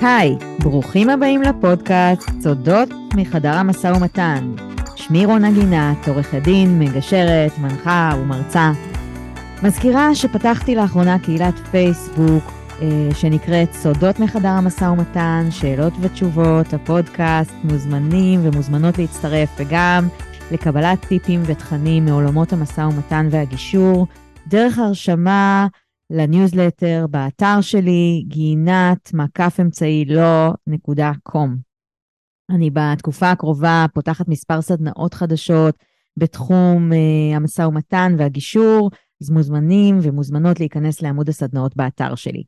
היי, ברוכים הבאים לפודקאסט סודות מחדר המשא ומתן. שמי רונה גינת, עורכת דין, מגשרת, מנחה ומרצה. מזכירה שפתחתי לאחרונה קהילת פייסבוק אה, שנקראת סודות מחדר המשא ומתן, שאלות ותשובות, הפודקאסט, מוזמנים ומוזמנות להצטרף, וגם לקבלת טיפים ותכנים מעולמות המשא ומתן והגישור, דרך הרשמה לניוזלטר באתר שלי, גינת, מקף אמצעי לא, נקודה com. אני בתקופה הקרובה פותחת מספר סדנאות חדשות בתחום אה, המשא ומתן והגישור, אז מוזמנים ומוזמנות להיכנס לעמוד הסדנאות באתר שלי.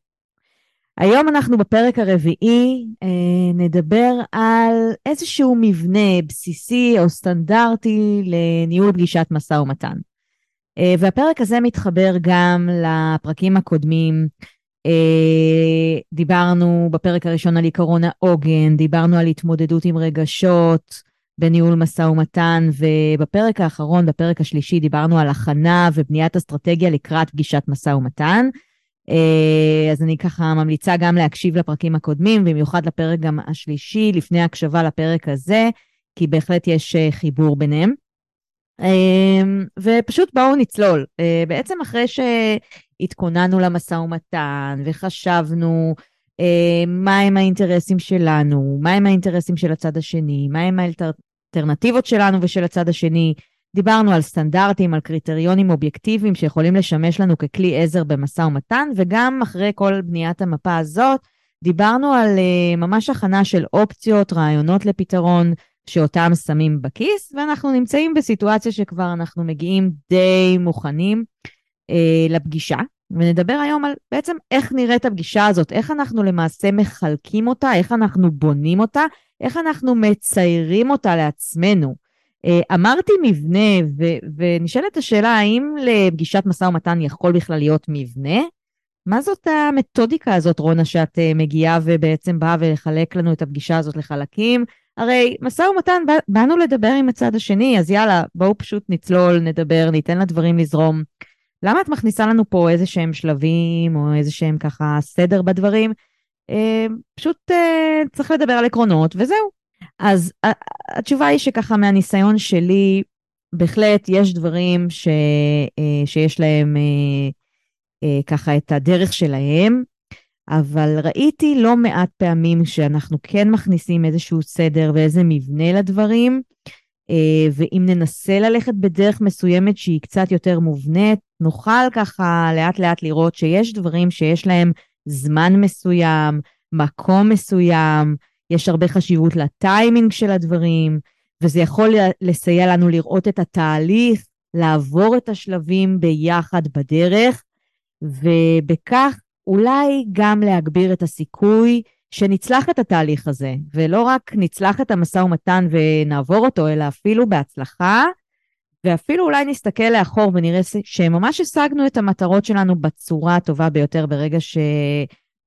היום אנחנו בפרק הרביעי אה, נדבר על איזשהו מבנה בסיסי או סטנדרטי לניהול פגישת משא ומתן. אה, והפרק הזה מתחבר גם לפרקים הקודמים. אה, דיברנו בפרק הראשון על עקרון העוגן, דיברנו על התמודדות עם רגשות בניהול משא ומתן, ובפרק האחרון, בפרק השלישי, דיברנו על הכנה ובניית אסטרטגיה לקראת פגישת משא ומתן. אה, אז אני ככה ממליצה גם להקשיב לפרקים הקודמים, במיוחד לפרק גם השלישי, לפני הקשבה לפרק הזה, כי בהחלט יש חיבור ביניהם. אמ, ופשוט בואו נצלול. אה, בעצם אחרי שהתכוננו למשא ומתן וחשבנו אה, מהם האינטרסים שלנו, מהם האינטרסים של הצד השני, מהם האלטרנטיבות שלנו ושל הצד השני, דיברנו על סטנדרטים, על קריטריונים אובייקטיביים שיכולים לשמש לנו ככלי עזר במשא ומתן, וגם אחרי כל בניית המפה הזאת, דיברנו על uh, ממש הכנה של אופציות, רעיונות לפתרון, שאותם שמים בכיס, ואנחנו נמצאים בסיטואציה שכבר אנחנו מגיעים די מוכנים אה, לפגישה, ונדבר היום על בעצם איך נראית הפגישה הזאת, איך אנחנו למעשה מחלקים אותה, איך אנחנו בונים אותה, איך אנחנו מציירים אותה לעצמנו. אה, אמרתי מבנה, ו- ונשאלת השאלה, האם לפגישת משא ומתן יכול בכלל להיות מבנה? מה זאת המתודיקה הזאת, רונה, שאת uh, מגיעה ובעצם באה ולחלק לנו את הפגישה הזאת לחלקים? הרי משא ומתן, באנו לדבר עם הצד השני, אז יאללה, בואו פשוט נצלול, נדבר, ניתן לדברים לזרום. למה את מכניסה לנו פה איזה שהם שלבים, או איזה שהם ככה סדר בדברים? אה, פשוט אה, צריך לדבר על עקרונות, וזהו. אז התשובה היא שככה מהניסיון שלי, בהחלט יש דברים ש, אה, שיש להם אה, אה, ככה את הדרך שלהם, אבל ראיתי לא מעט פעמים שאנחנו כן מכניסים איזשהו סדר ואיזה מבנה לדברים, אה, ואם ננסה ללכת בדרך מסוימת שהיא קצת יותר מובנית, נוכל ככה לאט לאט לראות שיש דברים שיש להם זמן מסוים, מקום מסוים, יש הרבה חשיבות לטיימינג של הדברים, וזה יכול לסייע לנו לראות את התהליך, לעבור את השלבים ביחד בדרך, ובכך אולי גם להגביר את הסיכוי שנצלח את התהליך הזה, ולא רק נצלח את המשא ומתן ונעבור אותו, אלא אפילו בהצלחה, ואפילו אולי נסתכל לאחור ונראה שממש השגנו את המטרות שלנו בצורה הטובה ביותר ברגע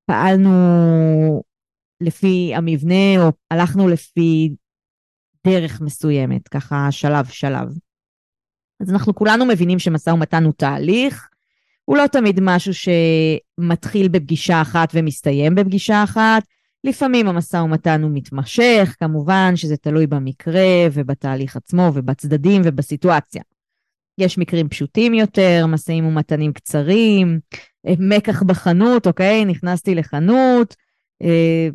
שפעלנו לפי המבנה, או הלכנו לפי דרך מסוימת, ככה שלב-שלב. אז אנחנו כולנו מבינים שמשא ומתן הוא תהליך, הוא לא תמיד משהו שמתחיל בפגישה אחת ומסתיים בפגישה אחת. לפעמים המשא ומתן הוא מתמשך, כמובן שזה תלוי במקרה ובתהליך עצמו ובצדדים ובסיטואציה. יש מקרים פשוטים יותר, משאים ומתנים קצרים, אה, מקח בחנות, אוקיי? נכנסתי לחנות, אה,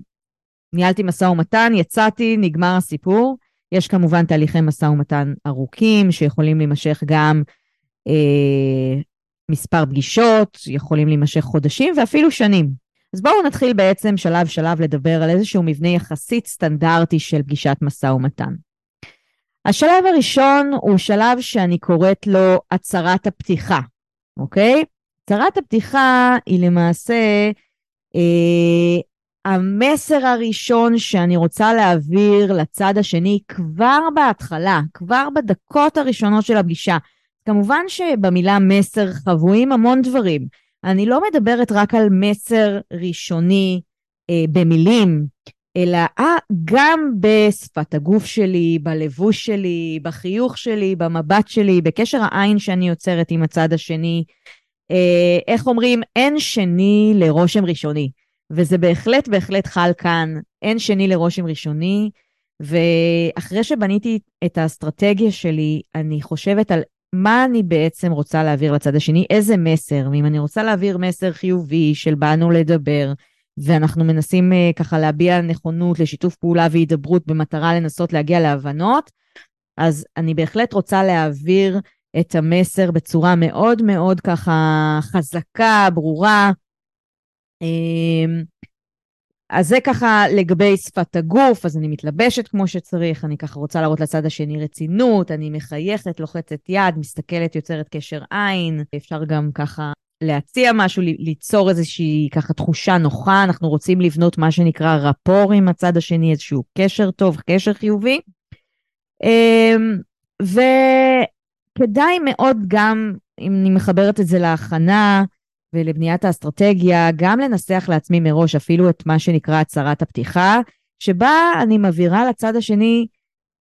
ניהלתי משא ומתן, יצאתי, נגמר הסיפור. יש כמובן תהליכי משא ומתן ארוכים שיכולים להימשך גם אה, מספר פגישות, יכולים להימשך חודשים ואפילו שנים. אז בואו נתחיל בעצם שלב שלב לדבר על איזשהו מבנה יחסית סטנדרטי של פגישת משא ומתן. השלב הראשון הוא שלב שאני קוראת לו הצהרת הפתיחה, אוקיי? הצהרת הפתיחה היא למעשה אה, המסר הראשון שאני רוצה להעביר לצד השני כבר בהתחלה, כבר בדקות הראשונות של הפגישה. כמובן שבמילה מסר חבויים המון דברים. אני לא מדברת רק על מסר ראשוני אה, במילים, אלא אה, גם בשפת הגוף שלי, בלבוש שלי, בחיוך שלי, במבט שלי, בקשר העין שאני יוצרת עם הצד השני. אה, איך אומרים? אין שני לרושם ראשוני. וזה בהחלט בהחלט חל כאן. אין שני לרושם ראשוני, ואחרי שבניתי את האסטרטגיה שלי, אני חושבת על מה אני בעצם רוצה להעביר לצד השני, איזה מסר, ואם אני רוצה להעביר מסר חיובי של באנו לדבר, ואנחנו מנסים uh, ככה להביע נכונות לשיתוף פעולה והידברות במטרה לנסות להגיע להבנות, אז אני בהחלט רוצה להעביר את המסר בצורה מאוד מאוד ככה חזקה, ברורה. אז זה ככה לגבי שפת הגוף, אז אני מתלבשת כמו שצריך, אני ככה רוצה להראות לצד השני רצינות, אני מחייכת, לוחצת יד, מסתכלת, יוצרת קשר עין, אפשר גם ככה להציע משהו, ליצור איזושהי ככה תחושה נוחה, אנחנו רוצים לבנות מה שנקרא רפור עם הצד השני, איזשהו קשר טוב, קשר חיובי. אמ, וכדאי מאוד גם, אם אני מחברת את זה להכנה ולבניית האסטרטגיה, גם לנסח לעצמי מראש אפילו את מה שנקרא הצהרת הפתיחה, שבה אני מבהירה לצד השני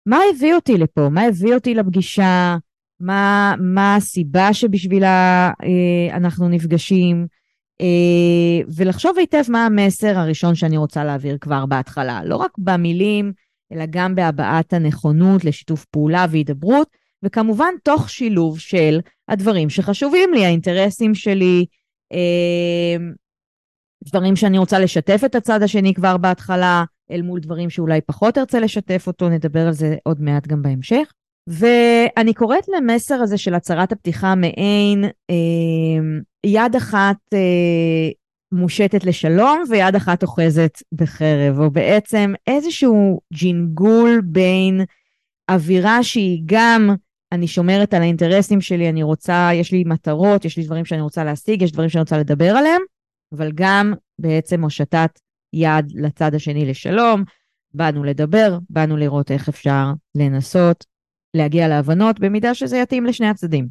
מה הביא אותי לפה, מה הביא אותי לפגישה, מה, מה הסיבה שבשבילה אה, אנחנו נפגשים, אה, ולחשוב היטב מה המסר הראשון שאני רוצה להעביר כבר בהתחלה. לא רק במילים, אלא גם בהבעת הנכונות לשיתוף פעולה והידברות, וכמובן תוך שילוב של הדברים שחשובים לי, האינטרסים שלי, דברים שאני רוצה לשתף את הצד השני כבר בהתחלה, אל מול דברים שאולי פחות ארצה לשתף אותו, נדבר על זה עוד מעט גם בהמשך. ואני קוראת למסר הזה של הצהרת הפתיחה מעין אה, יד אחת אה, מושטת לשלום ויד אחת אוחזת בחרב, או בעצם איזשהו ג'ינגול בין אווירה שהיא גם, אני שומרת על האינטרסים שלי, אני רוצה, יש לי מטרות, יש לי דברים שאני רוצה להשיג, יש דברים שאני רוצה לדבר עליהם, אבל גם בעצם הושטת יד לצד השני לשלום. באנו לדבר, באנו לראות איך אפשר לנסות להגיע להבנות, במידה שזה יתאים לשני הצדדים,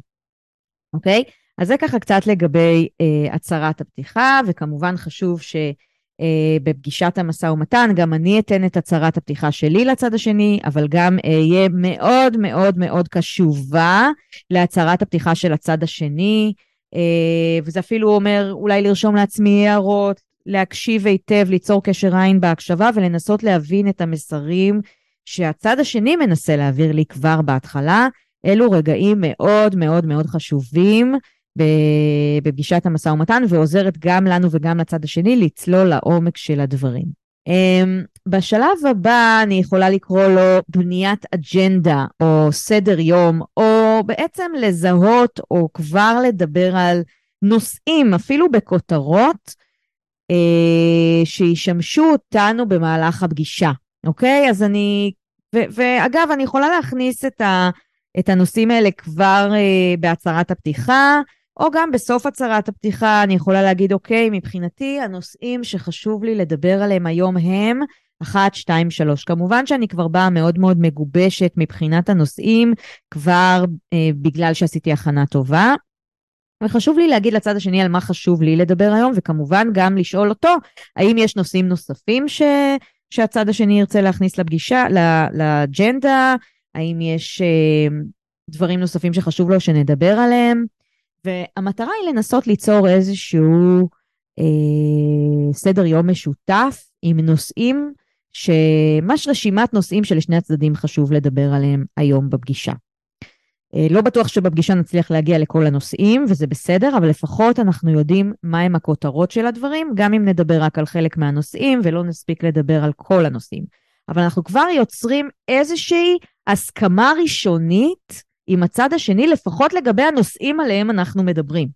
אוקיי? אז זה ככה קצת לגבי אה, הצהרת הפתיחה, וכמובן חשוב שבפגישת אה, המשא ומתן גם אני אתן את הצהרת הפתיחה שלי לצד השני, אבל גם אהיה אה, מאוד מאוד מאוד קשובה להצהרת הפתיחה של הצד השני, אה, וזה אפילו אומר אולי לרשום לעצמי הערות, להקשיב היטב, ליצור קשר עין בהקשבה ולנסות להבין את המסרים שהצד השני מנסה להעביר לי כבר בהתחלה. אלו רגעים מאוד מאוד מאוד חשובים בפגישת המשא ומתן, ועוזרת גם לנו וגם לצד השני לצלול לעומק של הדברים. אמ, בשלב הבא אני יכולה לקרוא לו בניית אג'נדה או סדר יום, או בעצם לזהות או כבר לדבר על נושאים, אפילו בכותרות, אה, שישמשו אותנו במהלך הפגישה, אוקיי? אז אני, ו, ואגב, אני יכולה להכניס את, ה, את הנושאים האלה כבר אה, בהצהרת הפתיחה, או גם בסוף הצהרת הפתיחה אני יכולה להגיד, אוקיי, מבחינתי הנושאים שחשוב לי לדבר עליהם היום הם 1, 2, 3. כמובן שאני כבר באה מאוד מאוד מגובשת מבחינת הנושאים, כבר אה, בגלל שעשיתי הכנה טובה. וחשוב לי להגיד לצד השני על מה חשוב לי לדבר היום, וכמובן גם לשאול אותו, האם יש נושאים נוספים ש... שהצד השני ירצה להכניס לפגישה, לאג'נדה, האם יש אה, דברים נוספים שחשוב לו שנדבר עליהם. והמטרה היא לנסות ליצור איזשהו אה, סדר יום משותף עם נושאים, ממש רשימת נושאים שלשני הצדדים חשוב לדבר עליהם היום בפגישה. אה, לא בטוח שבפגישה נצליח להגיע לכל הנושאים, וזה בסדר, אבל לפחות אנחנו יודעים מהם הכותרות של הדברים, גם אם נדבר רק על חלק מהנושאים ולא נספיק לדבר על כל הנושאים. אבל אנחנו כבר יוצרים איזושהי הסכמה ראשונית עם הצד השני, לפחות לגבי הנושאים עליהם אנחנו מדברים.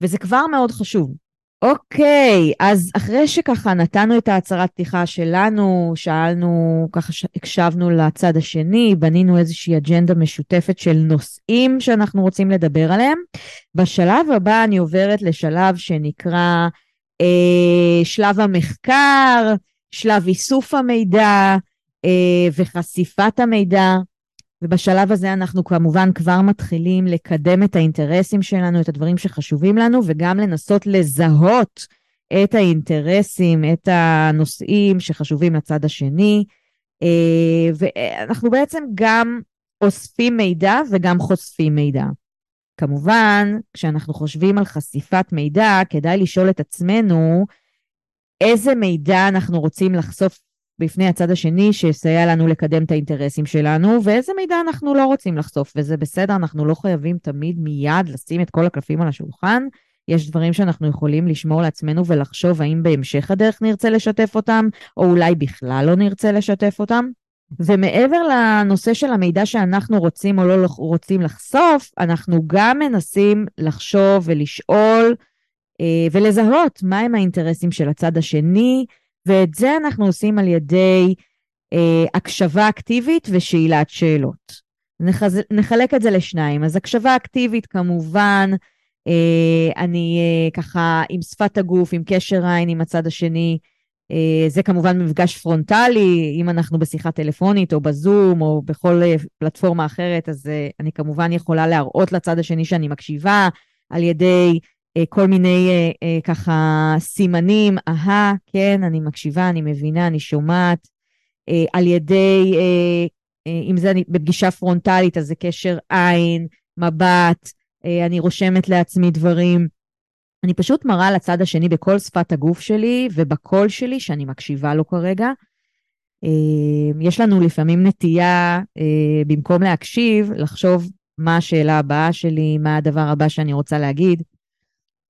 וזה כבר מאוד חשוב. אוקיי, אז אחרי שככה נתנו את ההצהרת פתיחה שלנו, שאלנו, ככה הקשבנו לצד השני, בנינו איזושהי אג'נדה משותפת של נושאים שאנחנו רוצים לדבר עליהם, בשלב הבא אני עוברת לשלב שנקרא אה, שלב המחקר, שלב איסוף המידע אה, וחשיפת המידע. ובשלב הזה אנחנו כמובן כבר מתחילים לקדם את האינטרסים שלנו, את הדברים שחשובים לנו, וגם לנסות לזהות את האינטרסים, את הנושאים שחשובים לצד השני. אה, ואנחנו בעצם גם אוספים מידע וגם חושפים מידע. כמובן, כשאנחנו חושבים על חשיפת מידע, כדאי לשאול את עצמנו, איזה מידע אנחנו רוצים לחשוף בפני הצד השני שיסייע לנו לקדם את האינטרסים שלנו, ואיזה מידע אנחנו לא רוצים לחשוף, וזה בסדר, אנחנו לא חייבים תמיד מיד לשים את כל הקלפים על השולחן. יש דברים שאנחנו יכולים לשמור לעצמנו ולחשוב האם בהמשך הדרך נרצה לשתף אותם, או אולי בכלל לא נרצה לשתף אותם. ומעבר לנושא של המידע שאנחנו רוצים או לא רוצים לחשוף, אנחנו גם מנסים לחשוב ולשאול אה, ולזהות מהם האינטרסים של הצד השני, ואת זה אנחנו עושים על ידי אה, הקשבה אקטיבית ושאלת שאלות. נחז... נחלק את זה לשניים. אז הקשבה אקטיבית כמובן, אה, אני אה, ככה עם שפת הגוף, עם קשר עין עם הצד השני, אה, זה כמובן מפגש פרונטלי, אם אנחנו בשיחה טלפונית או בזום או בכל אה, פלטפורמה אחרת, אז אה, אני כמובן יכולה להראות לצד השני שאני מקשיבה על ידי כל מיני אה, אה, ככה סימנים, אהה, כן, אני מקשיבה, אני מבינה, אני שומעת, אה, על ידי, אה, אה, אם זה בפגישה פרונטלית, אז זה קשר עין, מבט, אה, אני רושמת לעצמי דברים. אני פשוט מראה לצד השני בכל שפת הגוף שלי ובקול שלי שאני מקשיבה לו כרגע. אה, יש לנו לפעמים נטייה, אה, במקום להקשיב, לחשוב מה השאלה הבאה שלי, מה הדבר הבא שאני רוצה להגיד.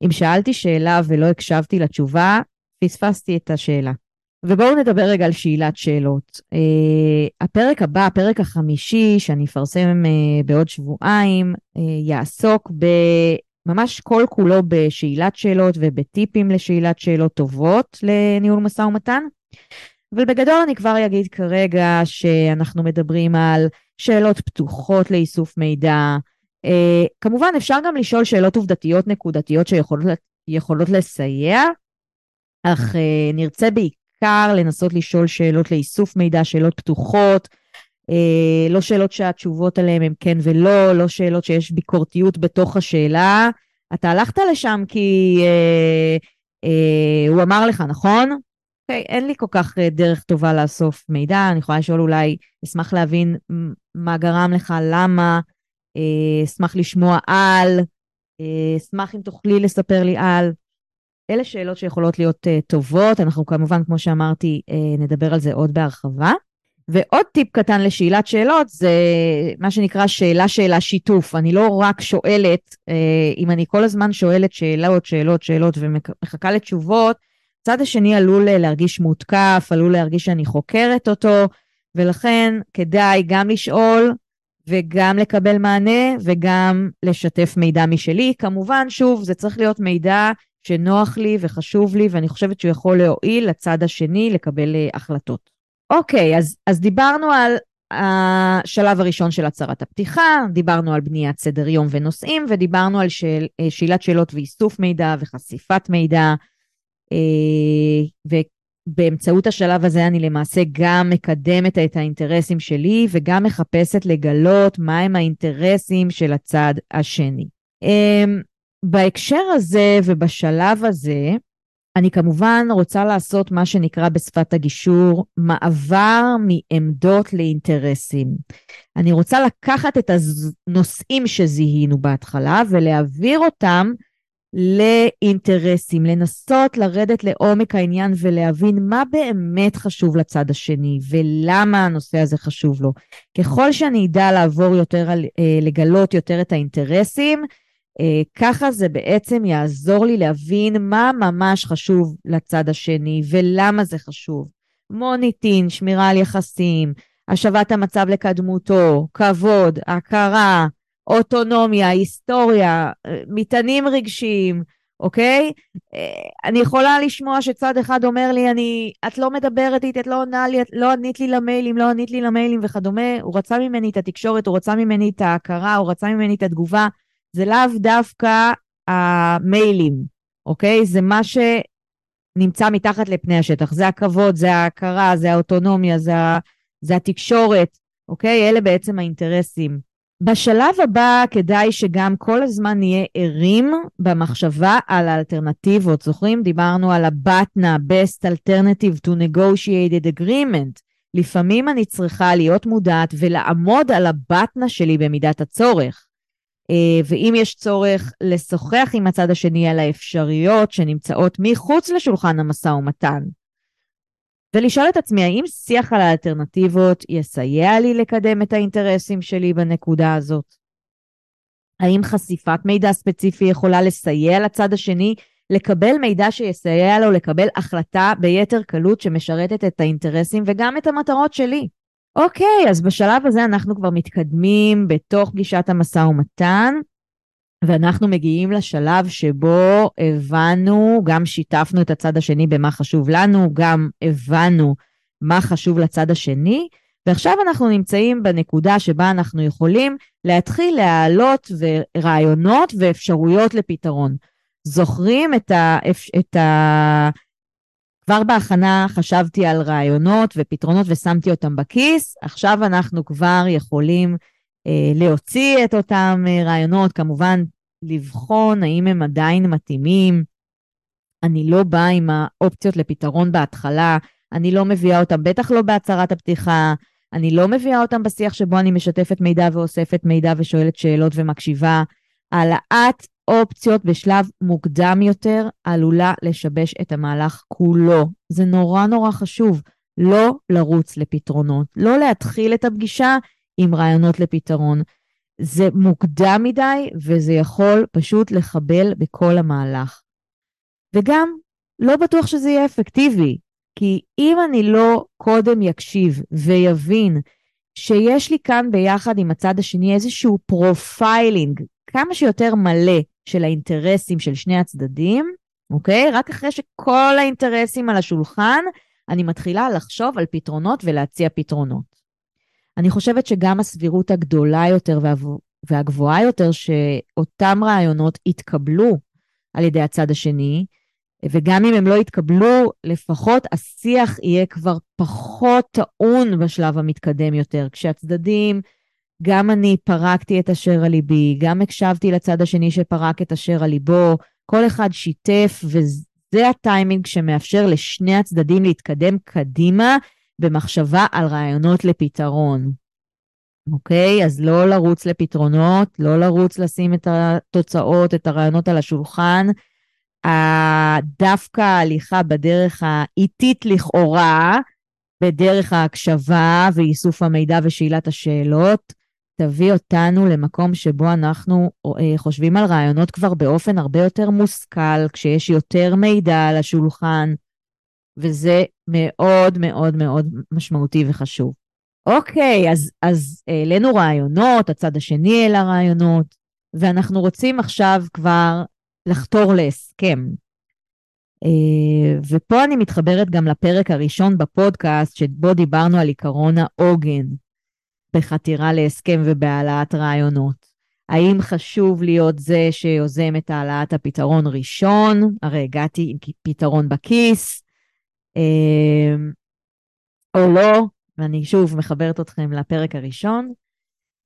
אם שאלתי שאלה ולא הקשבתי לתשובה, פספסתי את השאלה. ובואו נדבר רגע על שאלת שאלות. Uh, הפרק הבא, הפרק החמישי, שאני אפרסם uh, בעוד שבועיים, uh, יעסוק ממש כל כולו בשאלת שאלות ובטיפים לשאלת שאלות טובות לניהול משא ומתן. אבל בגדול אני כבר אגיד כרגע שאנחנו מדברים על שאלות פתוחות לאיסוף מידע, כמובן, אפשר גם לשאול שאלות עובדתיות נקודתיות שיכולות לסייע, אך uh, נרצה בעיקר לנסות לשאול שאלות לאיסוף מידע, שאלות פתוחות, uh, לא שאלות שהתשובות עליהן הן כן ולא, לא שאלות שיש ביקורתיות בתוך השאלה. אתה הלכת לשם כי uh, uh, הוא אמר לך, נכון? אוקיי, okay, אין לי כל כך uh, דרך טובה לאסוף מידע, אני יכולה לשאול אולי, אשמח להבין מה גרם לך, למה, אשמח לשמוע על, אה, אשמח אם תוכלי לספר לי על. אלה שאלות שיכולות להיות uh, טובות, אנחנו כמובן, כמו שאמרתי, uh, נדבר על זה עוד בהרחבה. ועוד טיפ קטן לשאלת שאלות, זה מה שנקרא שאלה-שאלה שיתוף. אני לא רק שואלת, uh, אם אני כל הזמן שואלת שאלות, שאלות, שאלות ומחכה לתשובות, הצד השני עלול להרגיש מותקף, עלול להרגיש שאני חוקרת אותו, ולכן כדאי גם לשאול וגם לקבל מענה וגם לשתף מידע משלי. כמובן, שוב, זה צריך להיות מידע שנוח לי וחשוב לי, ואני חושבת שהוא יכול להועיל לצד השני לקבל uh, החלטות. אוקיי, אז, אז דיברנו על השלב הראשון של הצהרת הפתיחה, דיברנו על בניית סדר יום ונושאים, ודיברנו על שאל, אה, שאלת שאלות ואיסוף מידע וחשיפת מידע, אה, באמצעות השלב הזה אני למעשה גם מקדמת את האינטרסים שלי וגם מחפשת לגלות מהם האינטרסים של הצד השני. אמ, בהקשר הזה ובשלב הזה, אני כמובן רוצה לעשות מה שנקרא בשפת הגישור מעבר מעמדות לאינטרסים. אני רוצה לקחת את הנושאים שזיהינו בהתחלה ולהעביר אותם לאינטרסים, לנסות לרדת לעומק העניין ולהבין מה באמת חשוב לצד השני ולמה הנושא הזה חשוב לו. ככל שאני אדע לעבור יותר, על, אה, לגלות יותר את האינטרסים, אה, ככה זה בעצם יעזור לי להבין מה ממש חשוב לצד השני ולמה זה חשוב. מוניטין, שמירה על יחסים, השבת המצב לקדמותו, כבוד, הכרה, אוטונומיה, היסטוריה, מטענים רגשיים, אוקיי? אני יכולה לשמוע שצד אחד אומר לי, אני, את לא מדברת איתי, את לא עונה לי, את לא ענית לי למיילים, לא ענית לי למיילים וכדומה. הוא רצה ממני את התקשורת, הוא רצה ממני את ההכרה, הוא רצה ממני את התגובה. זה לאו דווקא המיילים, אוקיי? זה מה שנמצא מתחת לפני השטח. זה הכבוד, זה ההכרה, זה האוטונומיה, זה, זה התקשורת, אוקיי? אלה בעצם האינטרסים. בשלב הבא כדאי שגם כל הזמן נהיה ערים במחשבה על האלטרנטיבות. זוכרים? דיברנו על הבטנה, best alternative to negotiated agreement. לפעמים אני צריכה להיות מודעת ולעמוד על הבטנה שלי במידת הצורך. אה, ואם יש צורך לשוחח עם הצד השני על האפשרויות שנמצאות מחוץ לשולחן המשא ומתן. ולשאול את עצמי, האם שיח על האלטרנטיבות יסייע לי לקדם את האינטרסים שלי בנקודה הזאת? האם חשיפת מידע ספציפי יכולה לסייע לצד השני לקבל מידע שיסייע לו לקבל החלטה ביתר קלות שמשרתת את האינטרסים וגם את המטרות שלי? אוקיי, אז בשלב הזה אנחנו כבר מתקדמים בתוך פגישת המשא ומתן, ואנחנו מגיעים לשלב שבו הבנו, גם שיתפנו את הצד השני במה חשוב לנו, גם הבנו מה חשוב לצד השני, ועכשיו אנחנו נמצאים בנקודה שבה אנחנו יכולים להתחיל להעלות רעיונות ואפשרויות לפתרון. זוכרים את ה... את ה... כבר בהכנה חשבתי על רעיונות ופתרונות ושמתי אותם בכיס, עכשיו אנחנו כבר יכולים להוציא את אותם אה, רעיונות, כמובן לבחון האם הם עדיין מתאימים. אני לא באה עם האופציות לפתרון בהתחלה, אני לא מביאה אותם, בטח לא בהצהרת הפתיחה, אני לא מביאה אותם בשיח שבו אני משתפת מידע ואוספת מידע ושואלת שאלות ומקשיבה. העלאת אופציות בשלב מוקדם יותר עלולה לשבש את המהלך כולו. זה נורא נורא חשוב לא לרוץ לפתרונות, לא להתחיל את הפגישה עם רעיונות לפתרון. זה מוקדם מדי וזה יכול פשוט לחבל בכל המהלך. וגם לא בטוח שזה יהיה אפקטיבי, כי אם אני לא קודם אקשיב ואבין שיש לי כאן ביחד עם הצד השני איזשהו profiling כמה שיותר מלא של האינטרסים של שני הצדדים, אוקיי? רק אחרי שכל האינטרסים על השולחן, אני מתחילה לחשוב על פתרונות ולהציע פתרונות. אני חושבת שגם הסבירות הגדולה יותר והגבוהה יותר שאותם רעיונות יתקבלו על ידי הצד השני, וגם אם הם לא יתקבלו, לפחות השיח יהיה כבר פחות טעון בשלב המתקדם יותר, כשהצדדים גם אני פרקתי את אשר על ליבי, גם הקשבתי לצד השני שפרק את אשר על ליבו, כל אחד שיתף, וזה הטיימינג שמאפשר לשני הצדדים להתקדם קדימה במחשבה על רעיונות לפתרון. אוקיי? אז לא לרוץ לפתרונות, לא לרוץ לשים את התוצאות, את הרעיונות על השולחן. דווקא ההליכה בדרך האיטית לכאורה, בדרך ההקשבה ואיסוף המידע ושאלת השאלות, תביא אותנו למקום שבו אנחנו אה, חושבים על רעיונות כבר באופן הרבה יותר מושכל, כשיש יותר מידע על השולחן, וזה מאוד מאוד מאוד משמעותי וחשוב. אוקיי, אז, אז העלינו רעיונות, הצד השני העלה רעיונות, ואנחנו רוצים עכשיו כבר לחתור להסכם. Uh, ופה אני מתחברת גם לפרק הראשון בפודקאסט, שבו דיברנו על עיקרון העוגן. בחתירה להסכם ובהעלאת רעיונות. האם חשוב להיות זה שיוזם את העלאת הפתרון ראשון? הרי הגעתי עם פתרון בכיס, או לא, ואני שוב מחברת אתכם לפרק הראשון.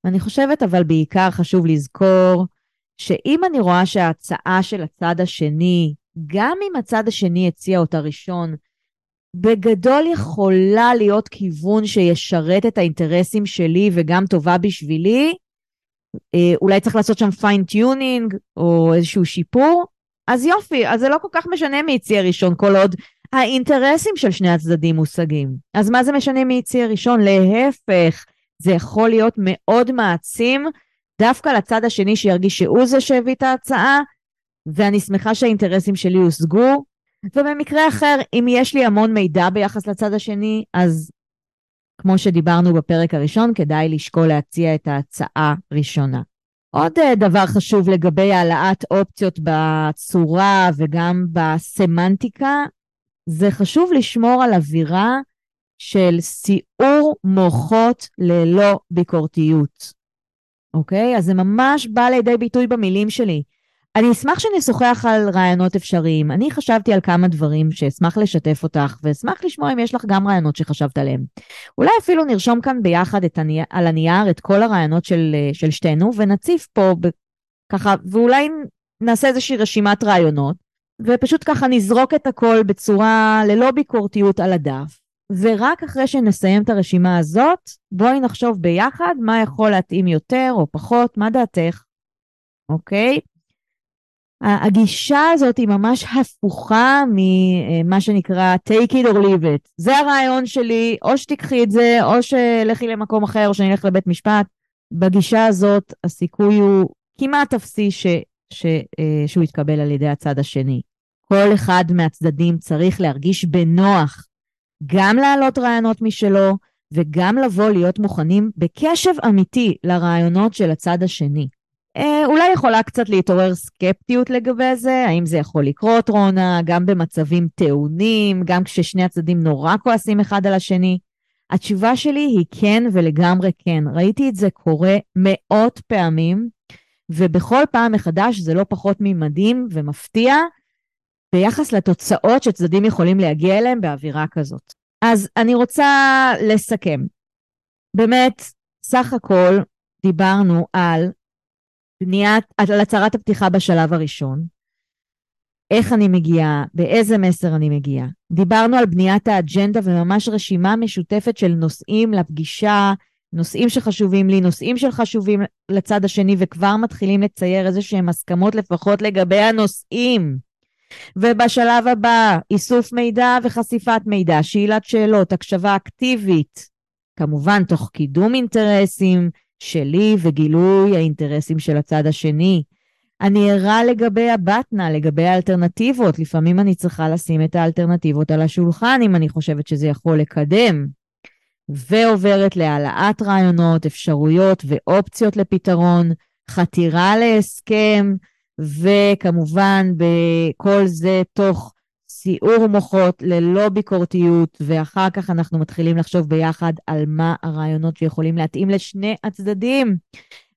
ואני חושבת, אבל בעיקר חשוב לזכור שאם אני רואה שההצעה של הצד השני, גם אם הצד השני הציע אותה ראשון, בגדול יכולה להיות כיוון שישרת את האינטרסים שלי וגם טובה בשבילי. אה, אולי צריך לעשות שם fine tuning או איזשהו שיפור, אז יופי, אז זה לא כל כך משנה מי הציע ראשון, כל עוד האינטרסים של שני הצדדים מושגים. אז מה זה משנה מי הציע ראשון? להפך, זה יכול להיות מאוד מעצים דווקא לצד השני שירגיש שהוא זה שהביא את ההצעה, ואני שמחה שהאינטרסים שלי הושגו, ובמקרה אחר, אם יש לי המון מידע ביחס לצד השני, אז כמו שדיברנו בפרק הראשון, כדאי לשקול להציע את ההצעה ראשונה. עוד אה, דבר חשוב לגבי העלאת אופציות בצורה וגם בסמנטיקה, זה חשוב לשמור על אווירה של סיעור מוחות ללא ביקורתיות. אוקיי? אז זה ממש בא לידי ביטוי במילים שלי. אני אשמח שנשוחח על רעיונות אפשריים. אני חשבתי על כמה דברים שאשמח לשתף אותך, ואשמח לשמוע אם יש לך גם רעיונות שחשבת עליהם. אולי אפילו נרשום כאן ביחד הני... על הנייר את כל הרעיונות של, של שתינו, ונציף פה. ככה, ואולי נעשה איזושהי רשימת רעיונות, ופשוט ככה נזרוק את הכל בצורה ללא ביקורתיות על הדף. ורק אחרי שנסיים את הרשימה הזאת, בואי נחשוב ביחד מה יכול להתאים יותר או פחות, מה דעתך? אוקיי? הגישה הזאת היא ממש הפוכה ממה שנקרא take it or leave it. זה הרעיון שלי, או שתיקחי את זה, או שלכי למקום אחר, או שאני אלך לבית משפט. בגישה הזאת הסיכוי הוא כמעט אפסי ש, ש, אה, שהוא יתקבל על ידי הצד השני. כל אחד מהצדדים צריך להרגיש בנוח גם להעלות רעיונות משלו וגם לבוא להיות מוכנים בקשב אמיתי לרעיונות של הצד השני. אה, אולי יכולה קצת להתעורר סקפטיות לגבי זה, האם זה יכול לקרות, רונה, גם במצבים טעונים, גם כששני הצדדים נורא כועסים אחד על השני. התשובה שלי היא כן ולגמרי כן. ראיתי את זה קורה מאות פעמים, ובכל פעם מחדש זה לא פחות ממדהים ומפתיע ביחס לתוצאות שצדדים יכולים להגיע אליהם באווירה כזאת. אז אני רוצה לסכם. באמת, סך הכל דיברנו על בניית, על הצהרת הפתיחה בשלב הראשון, איך אני מגיעה, באיזה מסר אני מגיעה. דיברנו על בניית האג'נדה וממש רשימה משותפת של נושאים לפגישה, נושאים שחשובים לי, נושאים שחשובים לצד השני, וכבר מתחילים לצייר איזה שהם הסכמות לפחות לגבי הנושאים. ובשלב הבא, איסוף מידע וחשיפת מידע, שאלת שאלות, הקשבה אקטיבית, כמובן תוך קידום אינטרסים שלי וגילוי האינטרסים של הצד השני. אני ערה לגבי הבטנה, לגבי האלטרנטיבות. לפעמים אני צריכה לשים את האלטרנטיבות על השולחן אם אני חושבת שזה יכול לקדם. ועוברת להעלאת רעיונות, אפשרויות ואופציות לפתרון, חתירה להסכם, וכמובן בכל זה תוך סיעור מוחות ללא ביקורתיות, ואחר כך אנחנו מתחילים לחשוב ביחד על מה הרעיונות שיכולים להתאים לשני הצדדים.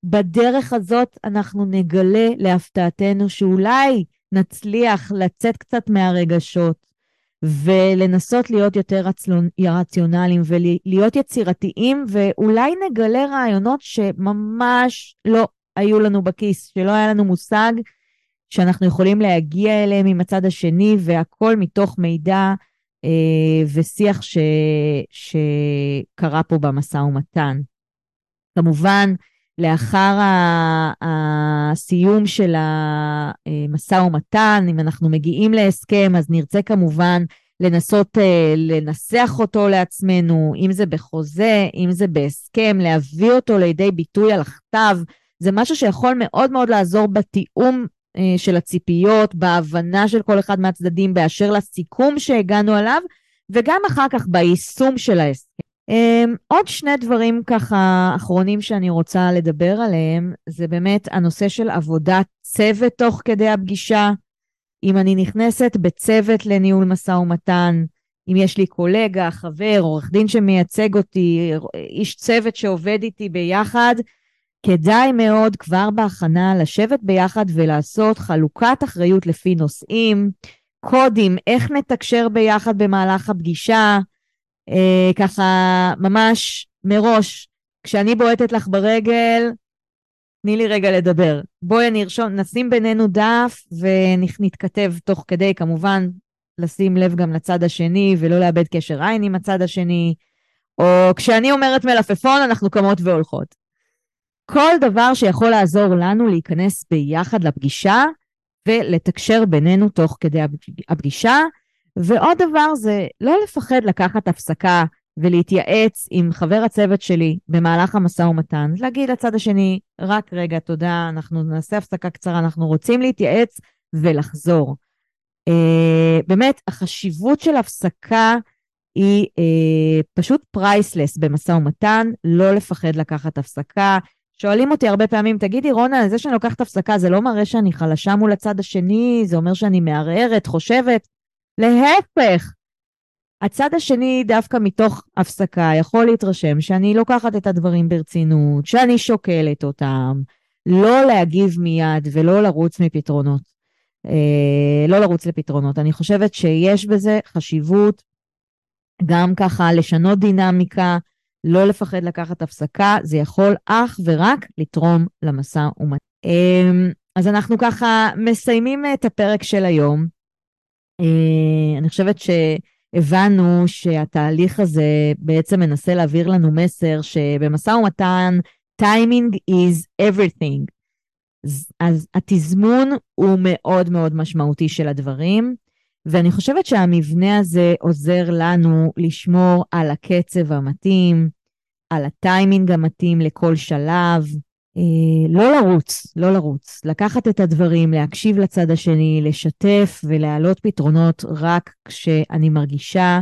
בדרך הזאת אנחנו נגלה להפתעתנו שאולי נצליח לצאת קצת מהרגשות ולנסות להיות יותר רציונליים ולהיות יצירתיים, ואולי נגלה רעיונות שממש לא היו לנו בכיס, שלא היה לנו מושג שאנחנו יכולים להגיע אליהם עם הצד השני, והכל מתוך מידע אה, ושיח ש, שקרה פה במשא ומתן. כמובן, לאחר הסיום של המשא ומתן, אם אנחנו מגיעים להסכם, אז נרצה כמובן לנסות אה, לנסח אותו לעצמנו, אם זה בחוזה, אם זה בהסכם, להביא אותו לידי ביטוי על הכתב. זה משהו שיכול מאוד מאוד לעזור בתיאום אה, של הציפיות, בהבנה של כל אחד מהצדדים באשר לסיכום שהגענו עליו, וגם אחר כך ביישום של ההסכם. Um, עוד שני דברים ככה אחרונים שאני רוצה לדבר עליהם, זה באמת הנושא של עבודת צוות תוך כדי הפגישה. אם אני נכנסת בצוות לניהול משא ומתן, אם יש לי קולגה, חבר, עורך דין שמייצג אותי, איש צוות שעובד איתי ביחד, כדאי מאוד כבר בהכנה לשבת ביחד ולעשות חלוקת אחריות לפי נושאים, קודים, איך נתקשר ביחד במהלך הפגישה, אה, ככה ממש מראש, כשאני בועטת לך ברגל, תני לי רגע לדבר. בואי נרשום, נשים בינינו דף ונתכתב תוך כדי, כמובן, לשים לב גם לצד השני ולא לאבד קשר עין עם הצד השני. או כשאני אומרת מלפפון, אנחנו קמות והולכות. כל דבר שיכול לעזור לנו להיכנס ביחד לפגישה ולתקשר בינינו תוך כדי הפגישה, ועוד דבר זה לא לפחד לקחת הפסקה ולהתייעץ עם חבר הצוות שלי במהלך המשא ומתן, להגיד לצד השני, רק רגע, תודה, אנחנו נעשה הפסקה קצרה, אנחנו רוצים להתייעץ ולחזור. Uh, באמת, החשיבות של הפסקה היא uh, פשוט פרייסלס במשא ומתן, לא לפחד לקחת הפסקה. שואלים אותי הרבה פעמים, תגידי, רונה, זה שאני לוקחת הפסקה, זה לא מראה שאני חלשה מול הצד השני, זה אומר שאני מערערת, חושבת. להפך, הצד השני דווקא מתוך הפסקה יכול להתרשם שאני לוקחת את הדברים ברצינות, שאני שוקלת אותם, לא להגיב מיד ולא לרוץ מפתרונות. אה, לא לרוץ לפתרונות. אני חושבת שיש בזה חשיבות גם ככה לשנות דינמיקה, לא לפחד לקחת הפסקה, זה יכול אך ורק לתרום למשא ומתן. אה, אז אנחנו ככה מסיימים את הפרק של היום. אה, אני חושבת שהבנו שהתהליך הזה בעצם מנסה להעביר לנו מסר שבמשא ומתן, טיימינג is everything. אז התזמון הוא מאוד מאוד משמעותי של הדברים, ואני חושבת שהמבנה הזה עוזר לנו לשמור על הקצב המתאים, על הטיימינג המתאים לכל שלב, אה, לא לרוץ, לא לרוץ, לקחת את הדברים, להקשיב לצד השני, לשתף ולהעלות פתרונות רק כשאני מרגישה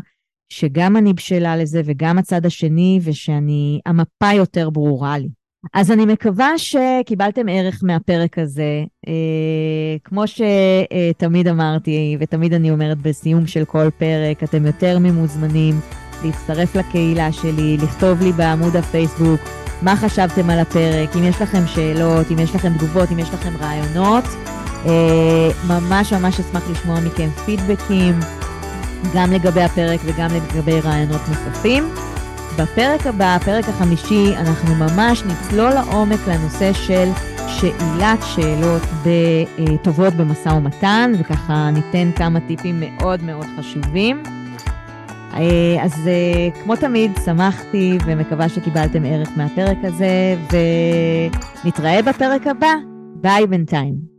שגם אני בשלה לזה וגם הצד השני, ושאני, המפה יותר ברורה לי. אז אני מקווה שקיבלתם ערך מהפרק הזה. אה, כמו שתמיד אמרתי, ותמיד אני אומרת בסיום של כל פרק, אתם יותר ממוזמנים להצטרף לקהילה שלי, לכתוב לי בעמוד הפייסבוק מה חשבתם על הפרק, אם יש לכם שאלות, אם יש לכם תגובות, אם יש לכם רעיונות. אה, ממש ממש אשמח לשמוע מכם פידבקים, גם לגבי הפרק וגם לגבי רעיונות נוספים. בפרק הבא, הפרק החמישי, אנחנו ממש נצלול לעומק לנושא של שאלת שאלות טובות במשא ומתן, וככה ניתן כמה טיפים מאוד מאוד חשובים. אה, אז אה, כמו תמיד, שמחתי ומקווה שקיבלתם ערך מהפרק הזה, ונתראה בפרק הבא. ביי בינתיים.